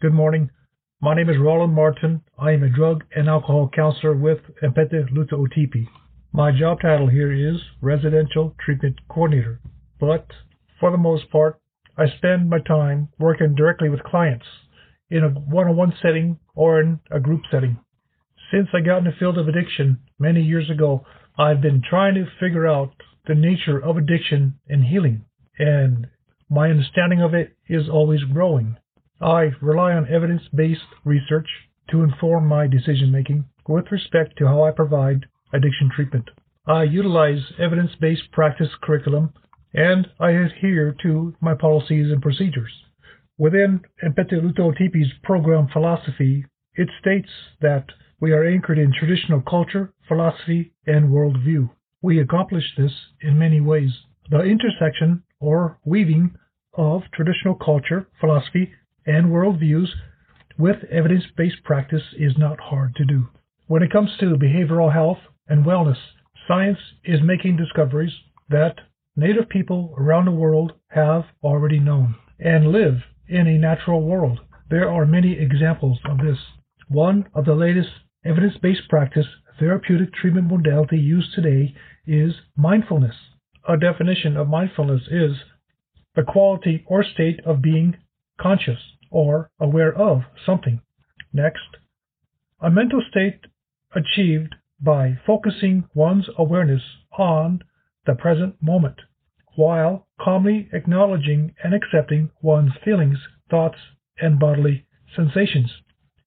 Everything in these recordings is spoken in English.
Good morning. My name is Roland Martin. I am a drug and alcohol counselor with Anpetu Luta Otipi. My job title here is Residential Treatment Coordinator, but for the most part, I spend my time working directly with clients in a one-on-one setting or in a group setting. Since I got in the field of addiction many years ago, I've been trying to figure out the nature of addiction and healing, and my understanding of it is always growing. I rely on evidence-based research to inform my decision making with respect to how I provide addiction treatment. I utilize evidence-based practice curriculum and I adhere to my policies and procedures. Within Anpetu Luta Otipi's program philosophy, it states that we are anchored in traditional culture, philosophy, and worldview. We accomplish this in many ways. The intersection or weaving of traditional culture, philosophy, and worldviews with evidence-based practice is not hard to do. When it comes to behavioral health and wellness, science is making discoveries that Native people around the world have already known and live in a natural world. There are many examples of this. One of the latest evidence-based practice therapeutic treatment modality used today is mindfulness. A definition of mindfulness is the quality or state of being conscious or aware of something. Next, a mental state achieved by focusing one's awareness on the present moment while calmly acknowledging and accepting one's feelings, thoughts, and bodily sensations.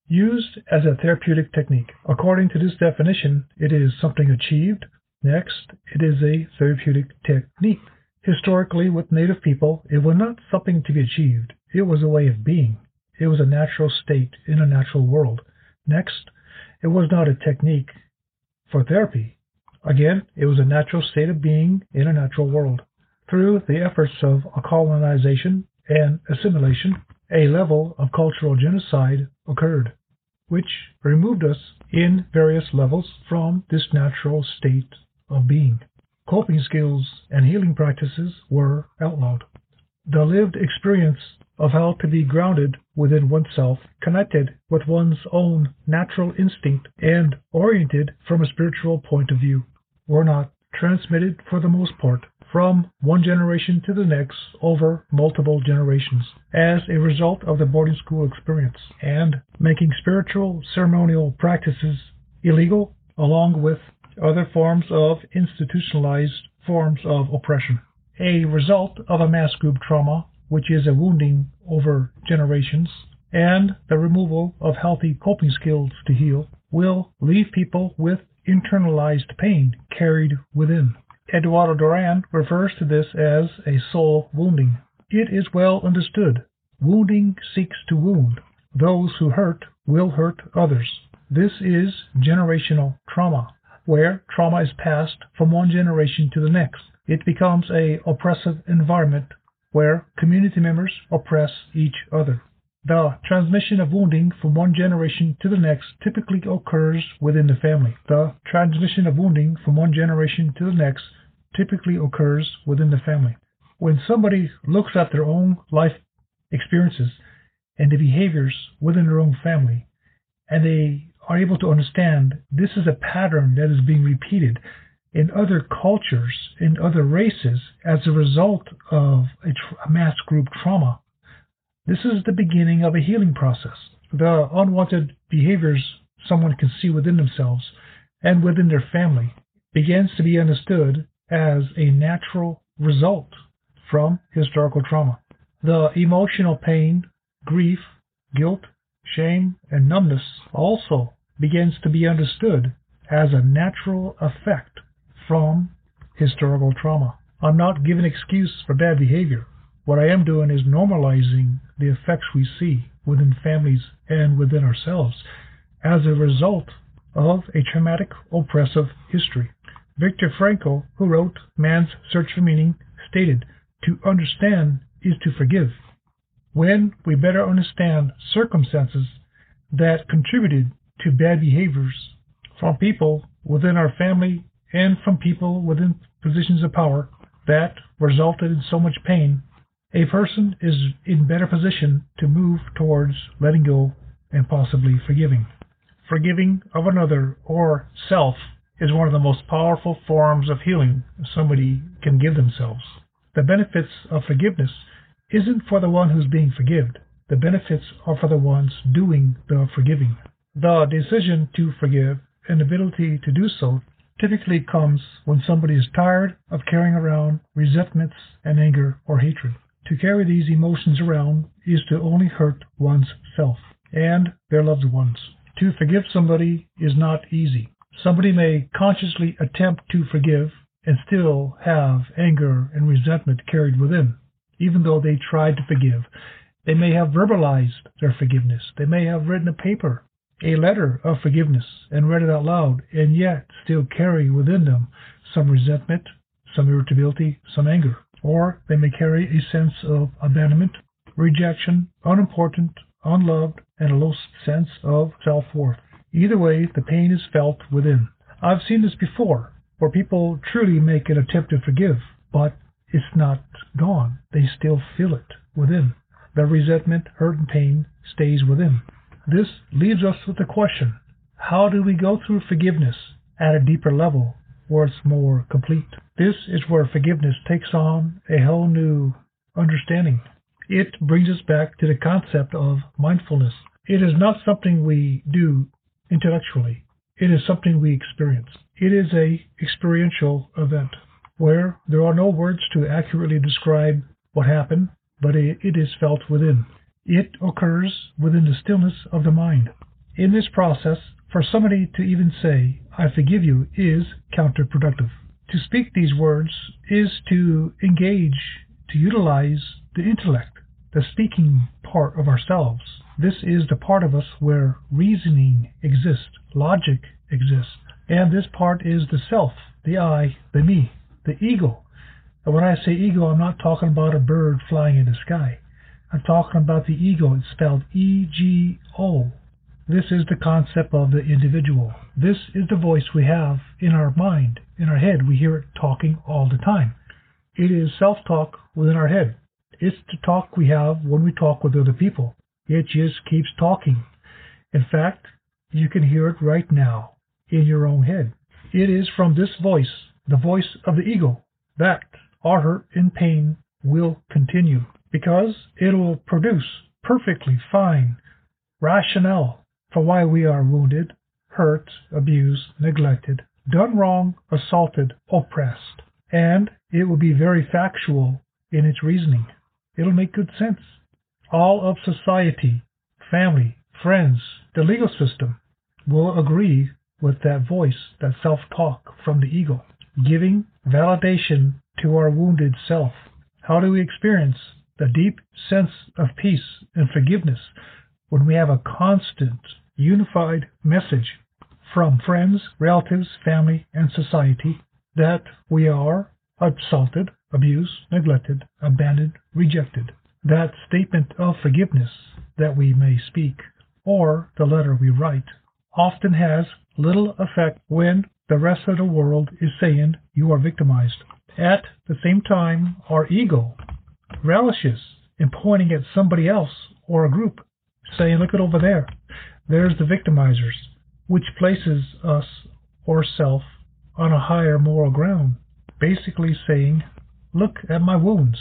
Used as a therapeutic technique. According to this definition, it is something achieved. Next, it is a therapeutic technique. Historically, with Native people, it was not something to be achieved. It was a way of being. It was a natural state in a natural world. Next, it was not a technique for therapy. Again, it was a natural state of being in a natural world. Through the efforts of colonization and assimilation, a level of cultural genocide occurred, which removed us in various levels from this natural state of being coping skills and healing practices were outlawed. The lived experience of how to be grounded within oneself, connected with one's own natural instinct, and oriented from a spiritual point of view, were not transmitted for the most part from one generation to the next over multiple generations as a result of the boarding school experience and making spiritual ceremonial practices illegal along with other forms of institutionalized forms of oppression. A result of a mass group trauma, which is a wounding over generations, and the removal of healthy coping skills to heal, will leave people with internalized pain carried within. Eduardo Duran refers to this as a soul wounding. It is well understood. Wounding seeks to wound. Those who hurt will hurt others. This is generational trauma where trauma is passed from one generation to the next. It becomes a oppressive environment where community members oppress each other. The transmission of wounding from one generation to the next typically occurs within the family. The transmission of wounding from one generation to the next typically occurs within the family. When somebody looks at their own life experiences and the behaviors within their own family, and they are able to understand this is a pattern that is being repeated in other cultures, in other races, as a result of a, a mass group trauma. This is the beginning of a healing process. The unwanted behaviors someone can see within themselves and within their family begins to be understood as a natural result from historical trauma. The emotional pain, grief, guilt, shame, and numbness also begins to be understood as a natural effect from historical trauma. I'm not giving excuse for bad behavior. What I am doing is normalizing the effects we see within families and within ourselves as a result of a traumatic, oppressive history. Viktor Frankl, who wrote Man's Search for Meaning, stated, To understand is to forgive. When we better understand circumstances that contributed to bad behaviors from people within our family and from people within positions of power that resulted in so much pain a person is in better position to move towards letting go and possibly forgiving. Forgiving of another or self is one of the most powerful forms of healing somebody can give themselves. The benefits of forgiveness isn't for the one who's being forgiven. The benefits are for the ones doing the forgiving. The decision to forgive and ability to do so typically comes when somebody is tired of carrying around resentments and anger or hatred. To carry these emotions around is to only hurt one's self and their loved ones. To forgive somebody is not easy. Somebody may consciously attempt to forgive and still have anger and resentment carried within, even though they tried to forgive. They may have verbalized their forgiveness. They may have written a paper a letter of forgiveness and read it out loud, and yet still carry within them some resentment, some irritability, some anger. Or they may carry a sense of abandonment, rejection, unimportant, unloved, and a low sense of self worth. Either way, the pain is felt within. I've seen this before, where people truly make an attempt to forgive, but it's not gone. They still feel it within. The resentment, hurt, and pain stays within. This leaves us with the question how do we go through forgiveness at a deeper level where it's more complete? This is where forgiveness takes on a whole new understanding. It brings us back to the concept of mindfulness. It is not something we do intellectually. It is something we experience. It is a experiential event where there are no words to accurately describe what happened, but it is felt within. It occurs within the stillness of the mind. In this process, for somebody to even say, I forgive you, is counterproductive. To speak these words is to engage, to utilize the intellect, the speaking part of ourselves. This is the part of us where reasoning exists, logic exists, and this part is the self, the I, the me, the ego. And when I say ego, I'm not talking about a bird flying in the sky. I'm talking about the ego. It's spelled E-G-O. This is the concept of the individual. This is the voice we have in our mind, in our head. We hear it talking all the time. It is self-talk within our head. It's the talk we have when we talk with other people. It just keeps talking. In fact, you can hear it right now in your own head. It is from this voice, the voice of the ego, that hurt and pain will continue because it will produce perfectly fine rationale for why we are wounded, hurt, abused, neglected, done wrong, assaulted, oppressed. And it will be very factual in its reasoning. It'll make good sense. All of society, family, friends, the legal system will agree with that voice, that self talk from the ego, giving validation to our wounded self. How do we experience the deep sense of peace and forgiveness when we have a constant, unified message from friends, relatives, family, and society that we are assaulted, abused, neglected, abandoned, rejected. That statement of forgiveness that we may speak, or the letter we write, often has little effect when the rest of the world is saying you are victimized. At the same time, our ego relishes in pointing at somebody else or a group, saying, Look at over there. There's the victimizers, which places us or self on a higher moral ground, basically saying, Look at my wounds.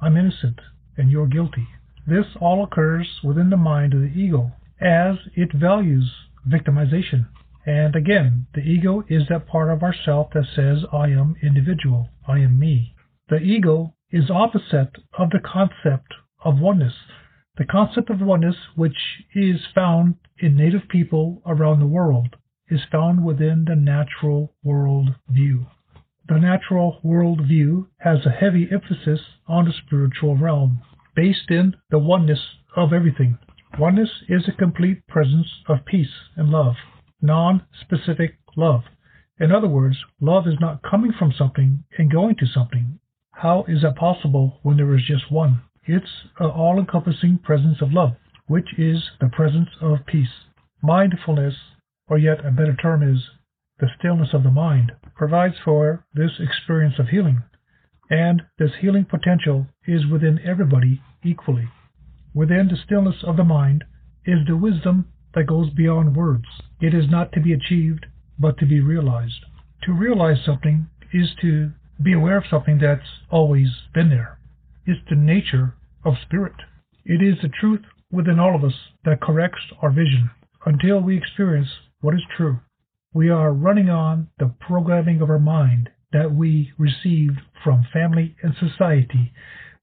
I'm innocent and you're guilty. This all occurs within the mind of the ego as it values victimization. And again, the ego is that part of ourself that says, I am individual, I am me. The ego is opposite of the concept of oneness. The concept of oneness, which is found in native people around the world, is found within the natural world view. The natural world view has a heavy emphasis on the spiritual realm, based in the oneness of everything. Oneness is a complete presence of peace and love, non specific love. In other words, love is not coming from something and going to something. How is that possible when there is just one? It's an all encompassing presence of love, which is the presence of peace. Mindfulness, or yet a better term is the stillness of the mind, provides for this experience of healing. And this healing potential is within everybody equally. Within the stillness of the mind is the wisdom that goes beyond words. It is not to be achieved, but to be realized. To realize something is to be aware of something that's always been there. It's the nature of spirit. It is the truth within all of us that corrects our vision until we experience what is true. We are running on the programming of our mind that we received from family and society,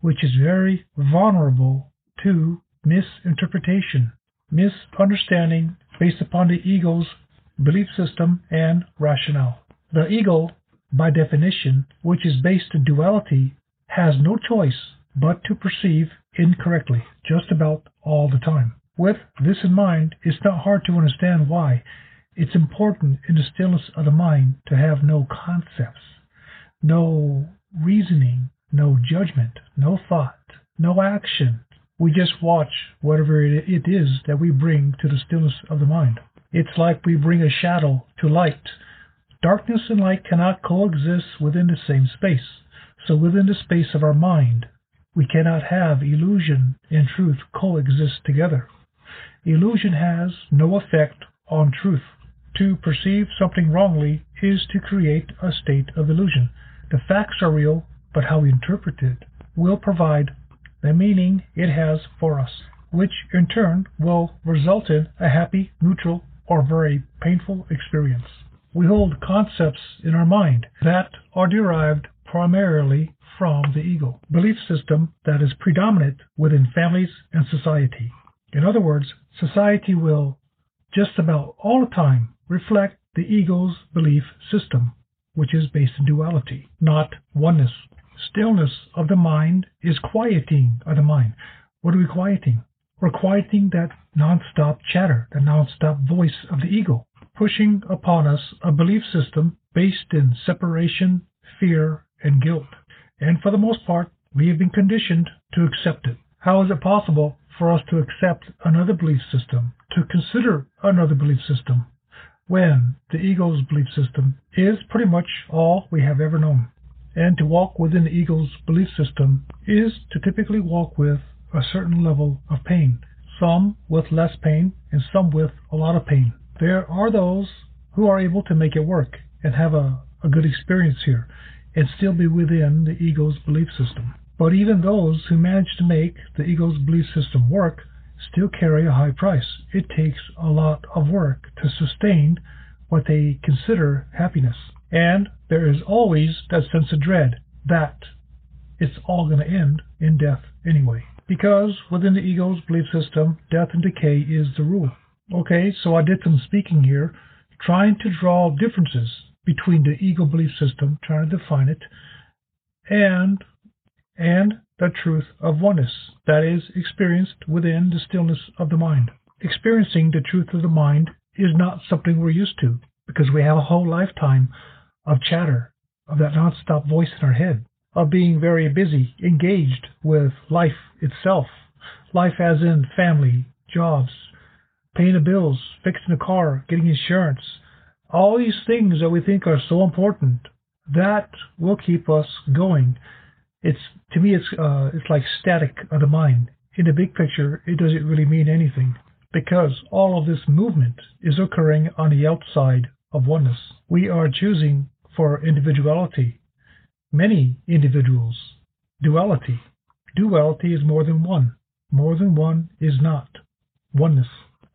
which is very vulnerable to misinterpretation, misunderstanding based upon the ego's belief system and rationale. The ego, by definition, which is based in duality, has no choice but to perceive incorrectly just about all the time. With this in mind, it's not hard to understand why it's important in the stillness of the mind to have no concepts, no reasoning, no judgment, no thought, no action. We just watch whatever it is that we bring to the stillness of the mind. It's like we bring a shadow to light. Darkness and light cannot coexist within the same space. So within the space of our mind, we cannot have illusion and truth coexist together. Illusion has no effect on truth. To perceive something wrongly is to create a state of illusion. The facts are real, but how we interpret it will provide the meaning it has for us, which in turn will result in a happy, neutral, or very painful experience. We hold concepts in our mind that are derived primarily from the ego, belief system that is predominant within families and society. In other words, society will just about all the time reflect the ego's belief system, which is based in duality, not oneness. Stillness of the mind is quieting of the mind. What are we quieting? We're quieting that non-stop chatter, the non-stop voice of the ego, pushing upon us a belief system based in separation, fear, and guilt. And for the most part, we have been conditioned to accept it. How is it possible for us to accept another belief system, to consider another belief system, when the ego's belief system is pretty much all we have ever known. And to walk within the ego's belief system is to typically walk with a certain level of pain, some with less pain and some with a lot of pain. There are those who are able to make it work and have a, a good experience here and still be within the ego's belief system. But even those who manage to make the ego's belief system work still carry a high price. It takes a lot of work to sustain what they consider happiness. And there is always that sense of dread that it's all going to end in death anyway. Because within the ego's belief system, death and decay is the rule. Okay, so I did some speaking here, trying to draw differences between the ego belief system, trying to define it, and and the truth of oneness that is experienced within the stillness of the mind. Experiencing the truth of the mind is not something we're used to because we have a whole lifetime of chatter, of that non-stop voice in our head, of being very busy, engaged with life itself. Life as in family, jobs, paying the bills, fixing the car, getting insurance, all these things that we think are so important, that will keep us going it's to me it's uh, it's like static of the mind. In the big picture, it doesn't really mean anything because all of this movement is occurring on the outside of oneness. We are choosing for individuality, many individuals, duality. Duality is more than one. More than one is not oneness.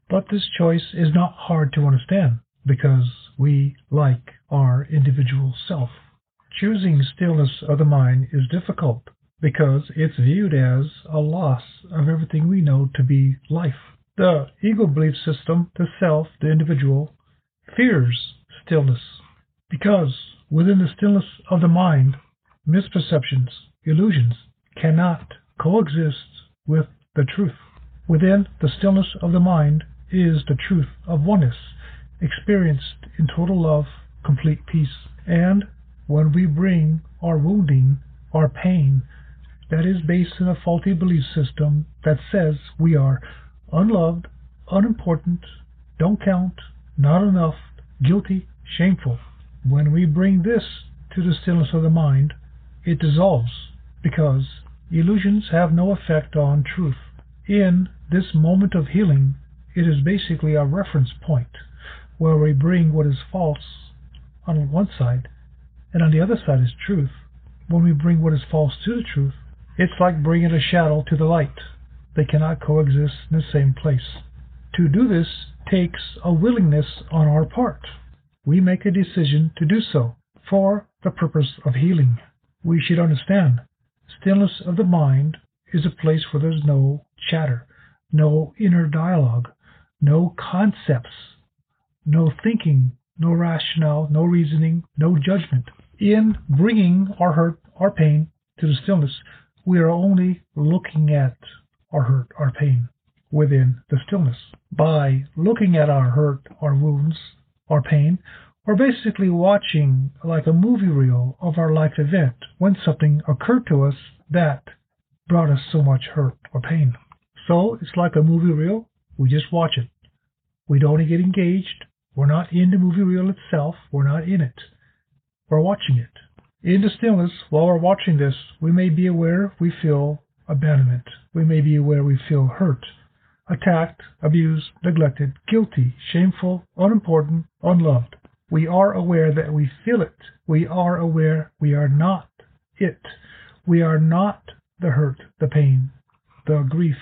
But this choice is not hard to understand because we like our individual self. Choosing stillness of the mind is difficult because it's viewed as a loss of everything we know to be life. The ego belief system, the self, the individual, fears stillness because within the stillness of the mind, misperceptions, illusions cannot coexist with the truth. Within the stillness of the mind is the truth of oneness, experienced in total love, complete peace, and when we bring our wounding, our pain, that is based in a faulty belief system that says we are unloved, unimportant, don't count, not enough, guilty, shameful. When we bring this to the stillness of the mind, it dissolves because illusions have no effect on truth. In this moment of healing, it is basically a reference point where we bring what is false on one side and on the other side is truth. When we bring what is false to the truth, it's like bringing a shadow to the light. They cannot coexist in the same place. To do this takes a willingness on our part. We make a decision to do so for the purpose of healing. We should understand stillness of the mind is a place where there's no chatter, no inner dialogue, no concepts, no thinking, no rationale, no reasoning, no judgment. In bringing our hurt, our pain to the stillness, we are only looking at our hurt, our pain within the stillness. By looking at our hurt, our wounds, our pain, we're basically watching like a movie reel of our life event when something occurred to us that brought us so much hurt or pain. So it's like a movie reel. We just watch it. We don't get engaged. We're not in the movie reel itself. We're not in it. We're watching it. In the stillness, while we're watching this, we may be aware we feel abandonment. We may be aware we feel hurt, attacked, abused, neglected, guilty, shameful, unimportant, unloved. We are aware that we feel it. We are aware we are not it. We are not the hurt, the pain, the grief,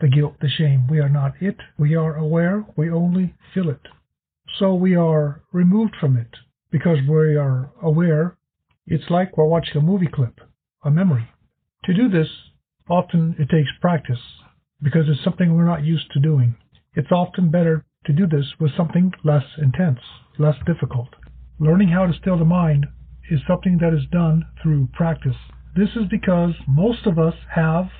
the guilt, the shame. We are not it. We are aware. We only feel it. So we are removed from it because we are aware. It's like we're watching a movie clip, a memory. To do this, often it takes practice because it's something we're not used to doing. It's often better to do this with something less intense, less difficult. Learning how to still the mind is something that is done through practice. This is because most of us have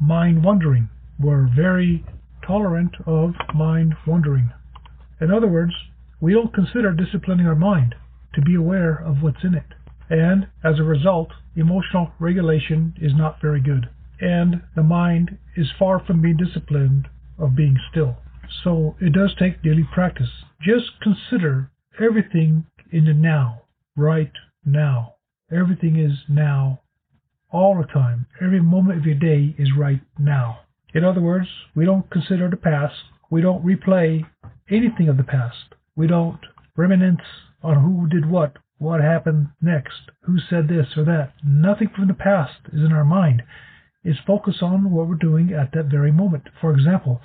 mind wandering. We're very tolerant of mind wandering. In other words, we don't consider disciplining our mind to be aware of what's in it. And as a result, emotional regulation is not very good. And the mind is far from being disciplined of being still. So it does take daily practice. Just consider everything in the now, right now. Everything is now, all the time. Every moment of your day is right now. In other words, we don't consider the past. We don't replay anything of the past. We don't reminisce on who did what, what happened next, who said this or that. Nothing from the past is in our mind. It's focused on what we're doing at that very moment. For example,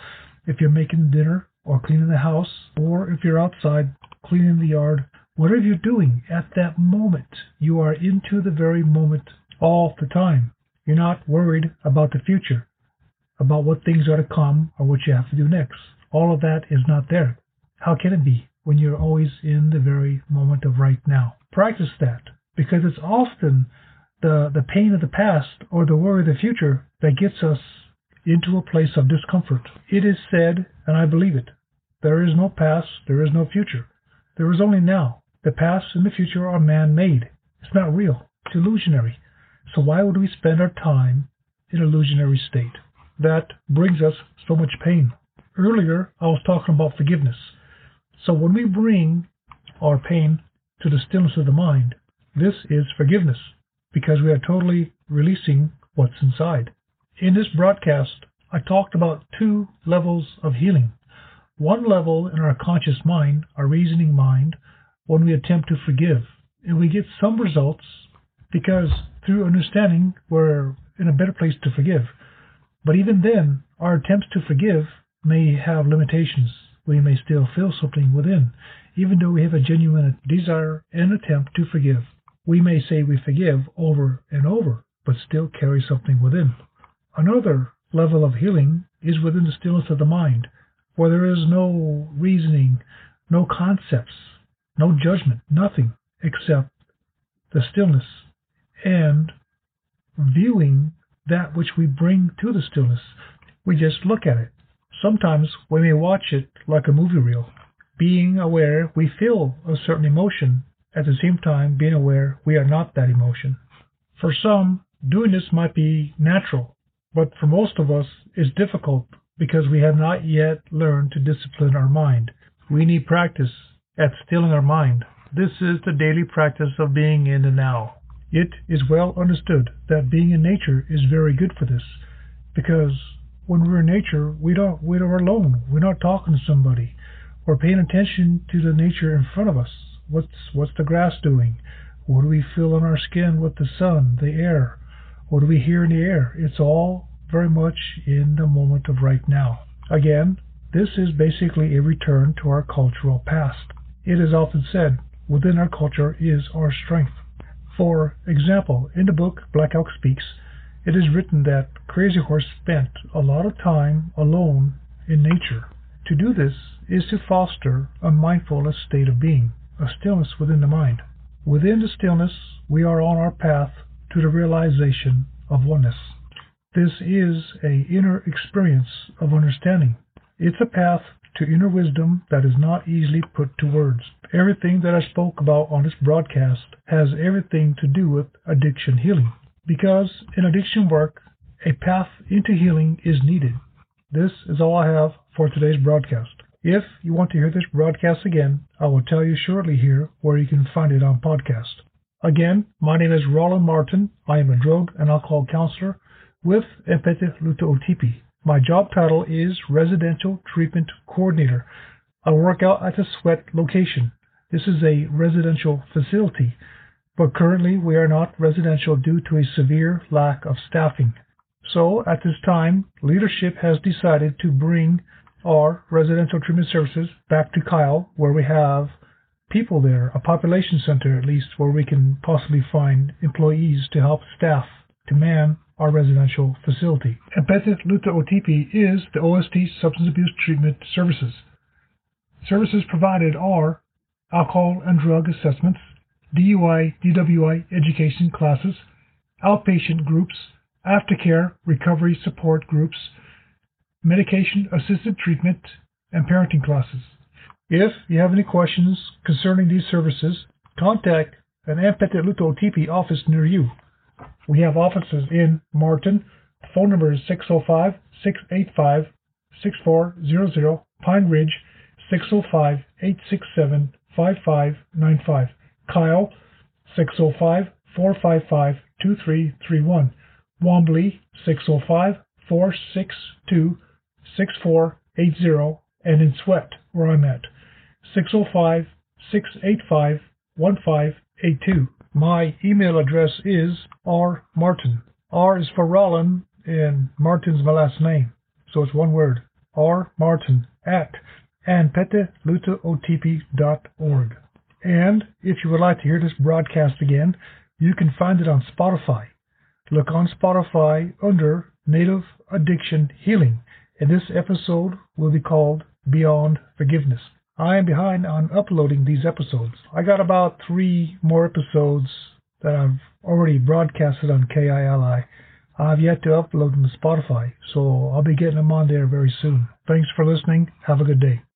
if you're making dinner or cleaning the house, or if you're outside cleaning the yard, whatever you're doing at that moment, you are into the very moment all the time. You're not worried about the future, about what things are to come or what you have to do next. All of that is not there. How can it be when you're always in the very moment of right now? Practice that because it's often the, the pain of the past or the worry of the future that gets us into a place of discomfort. It is said, and I believe it, there is no past, there is no future. There is only now. The past and the future are man made. It's not real, it's illusionary. So why would we spend our time in an illusionary state? That brings us so much pain. Earlier, I was talking about forgiveness. So when we bring our pain to the stillness of the mind, this is forgiveness because we are totally releasing what's inside. In this broadcast, I talked about two levels of healing. One level in our conscious mind, our reasoning mind, when we attempt to forgive. And we get some results because through understanding we're in a better place to forgive. But even then, our attempts to forgive may have limitations. We may still feel something within, even though we have a genuine desire and attempt to forgive. We may say we forgive over and over, but still carry something within. Another level of healing is within the stillness of the mind, where there is no reasoning, no concepts, no judgment, nothing except the stillness and viewing that which we bring to the stillness. We just look at it. Sometimes we may watch it like a movie reel, being aware we feel a certain emotion, at the same time being aware we are not that emotion. For some, doing this might be natural, but for most of us, it's difficult because we have not yet learned to discipline our mind. We need practice at stilling our mind. This is the daily practice of being in the now. It is well understood that being in nature is very good for this because when we're in nature, we don't we're alone. We're not talking to somebody. We're paying attention to the nature in front of us. What's what's the grass doing? What do we feel on our skin with the sun, the air? What do we hear in the air? It's all very much in the moment of right now. Again, this is basically a return to our cultural past. It is often said, within our culture is our strength. For example, in the book Black Elk Speaks, it is written that Crazy Horse spent a lot of time alone in nature. To do this is to foster a mindfulness state of being, a stillness within the mind. Within the stillness, we are on our path to the realization of oneness. This is a inner experience of understanding. It's a path to inner wisdom that is not easily put to words. Everything that I spoke about on this broadcast has everything to do with addiction healing. Because in addiction work, a path into healing is needed. This is all I have for today's broadcast. If you want to hear this broadcast again, I will tell you shortly here where you can find it on podcast. Again, my name is Roland Martin. I am a drug and alcohol counselor with Anpetu Luta Otipi. My job title is Residential Treatment Coordinator. I work out at the Sweat location. This is a residential facility, but currently we are not residential due to a severe lack of staffing. So at this time, leadership has decided to bring our residential treatment services back to Kyle, where we have people there, a population center at least, where we can possibly find employees to help staff to man our residential facility. Anpetu Luta is the OST Substance Abuse Treatment Services. Services provided are alcohol and drug assessments, DUI, DWI education classes, outpatient groups, aftercare recovery support groups, medication assisted treatment, and parenting classes. If you have any questions concerning these services, contact an Anpetu Luta Otipi office near you. We have offices in Martin. The phone number is 605 685 6400. Pine Ridge 605 867 5595. Kyle 605 455 2331. Wanblee 605 462 6480. And in Sweat, where I'm at, 605 685 1582. My email address is rmartin. R is for Rollin, and Martin's my last name. So it's one word. rmartin at anpetelutaotp.org. And if you would like to hear this broadcast again, you can find it on Spotify. Look on Spotify under Native Addiction Healing, and this episode will be called Beyond Forgiveness. I am behind on uploading these episodes. I got about three more episodes that I've already broadcasted on KILI. I've yet to upload them to Spotify, so I'll be getting them on there very soon. Thanks for listening. Have a good day.